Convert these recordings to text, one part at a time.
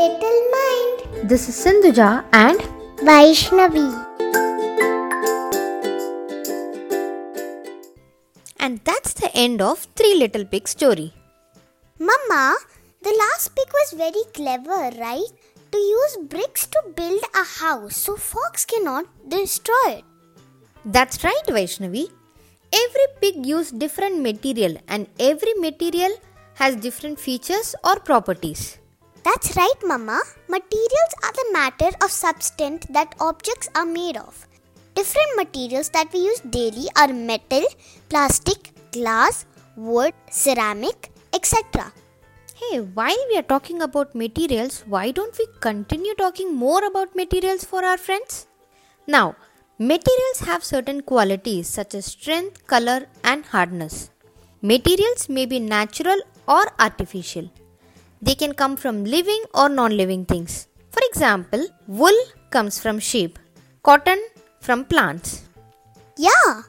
Little Mind. This is Sindhuja and Vaishnavi. and that's the end of Three Little Pig story. Mama, the last pig was very clever, right? To use bricks to build a house so fox cannot destroy it. That's right, Vaishnavi. Every pig used different material and every material has different features or properties. That's right, Mama. Materials are the matter of substance that objects are made of. Different materials that we use daily are metal, plastic, glass, wood, ceramic, etc. Hey, while we are talking about materials, why don't we continue talking more about materials for our friends? Now, materials have certain qualities such as strength, color, and hardness. Materials may be natural or artificial. They can come from living or non living things. For example, wool comes from sheep, cotton from plants. Yeah,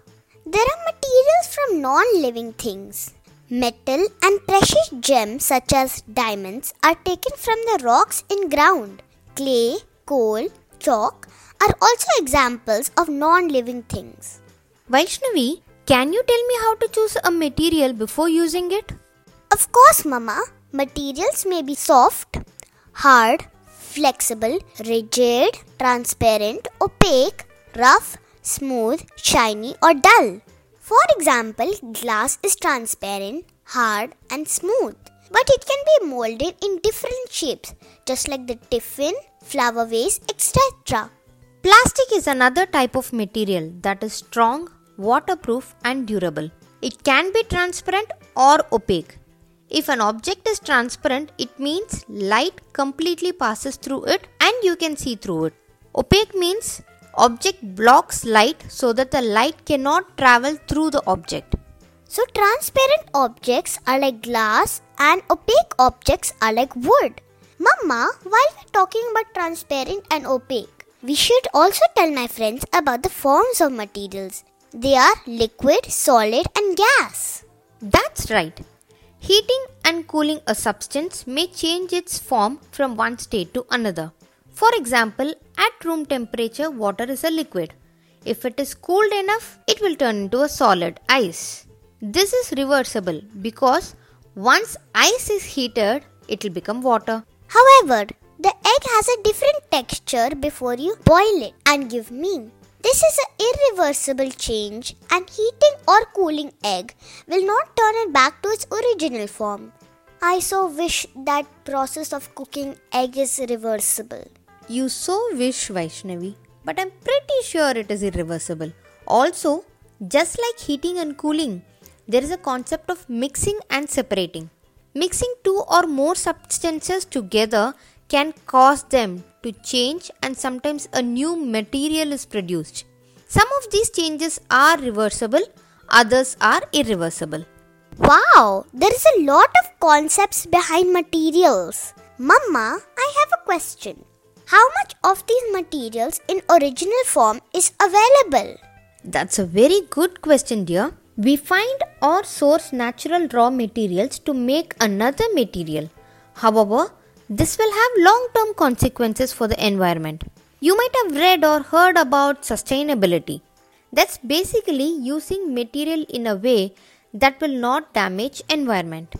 there are materials from non living things. Metal and precious gems such as diamonds are taken from the rocks in ground. Clay, coal, chalk are also examples of non living things. Vaishnavi, can you tell me how to choose a material before using it? Of course, Mama, materials may be soft, hard, flexible, rigid, transparent, opaque, rough, smooth, shiny, or dull. For example, glass is transparent, hard, and smooth. But it can be molded in different shapes, just like the tiffin, flower vase, etc. Plastic is another type of material that is strong, waterproof, and durable. It can be transparent or opaque. If an object is transparent, it means light completely passes through it and you can see through it. Opaque means object blocks light so that the light cannot travel through the object. So, transparent objects are like glass and opaque objects are like wood. Mama, while we're talking about transparent and opaque, we should also tell my friends about the forms of materials. They are liquid, solid, and gas. That's right. Heating and cooling a substance may change its form from one state to another. For example, at room temperature, water is a liquid. If it is cooled enough, it will turn into a solid ice. This is reversible because once ice is heated, it will become water. However, the egg has a different texture before you boil it and give meat. This is an irreversible change, and heating or cooling egg will not turn it back to its original form. I so wish that process of cooking egg is reversible. You so wish, Vaishnavi, but I'm pretty sure it is irreversible. Also, just like heating and cooling, there is a concept of mixing and separating. Mixing two or more substances together can cause them to change and sometimes a new material is produced. Some of these changes are reversible, others are irreversible. Wow, there is a lot of concepts behind materials. Mama, I have a question. How much of these materials in original form is available? That's a very good question, dear. We find or source natural raw materials to make another material. However, this will have long term consequences for the environment. You might have read or heard about sustainability. That's basically using material in a way that will not damage environment.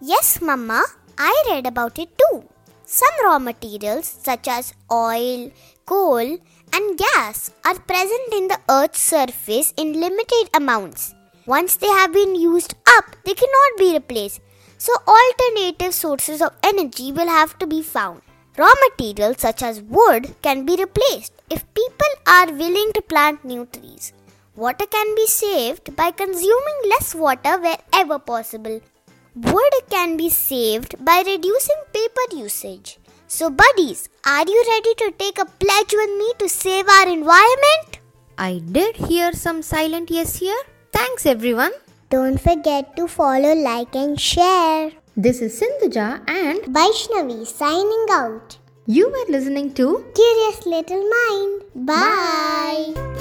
Yes, Mama, I read about it too. Some raw materials such as oil, coal, and gas are present in the earth's surface in limited amounts. Once they have been used up, they cannot be replaced. So alternative sources of energy will have to be found. Raw materials such as wood can be replaced if people are willing to plant new trees. Water can be saved by consuming less water wherever possible. Wood can be saved by reducing paper usage. So, buddies, are you ready to take a pledge with me to save our environment? I did hear some silent yes here. Thanks everyone. Don't forget to follow, like, and share. This is Sindhuja and Vaishnavi signing out. you were listening to Curious Little Mind. Bye.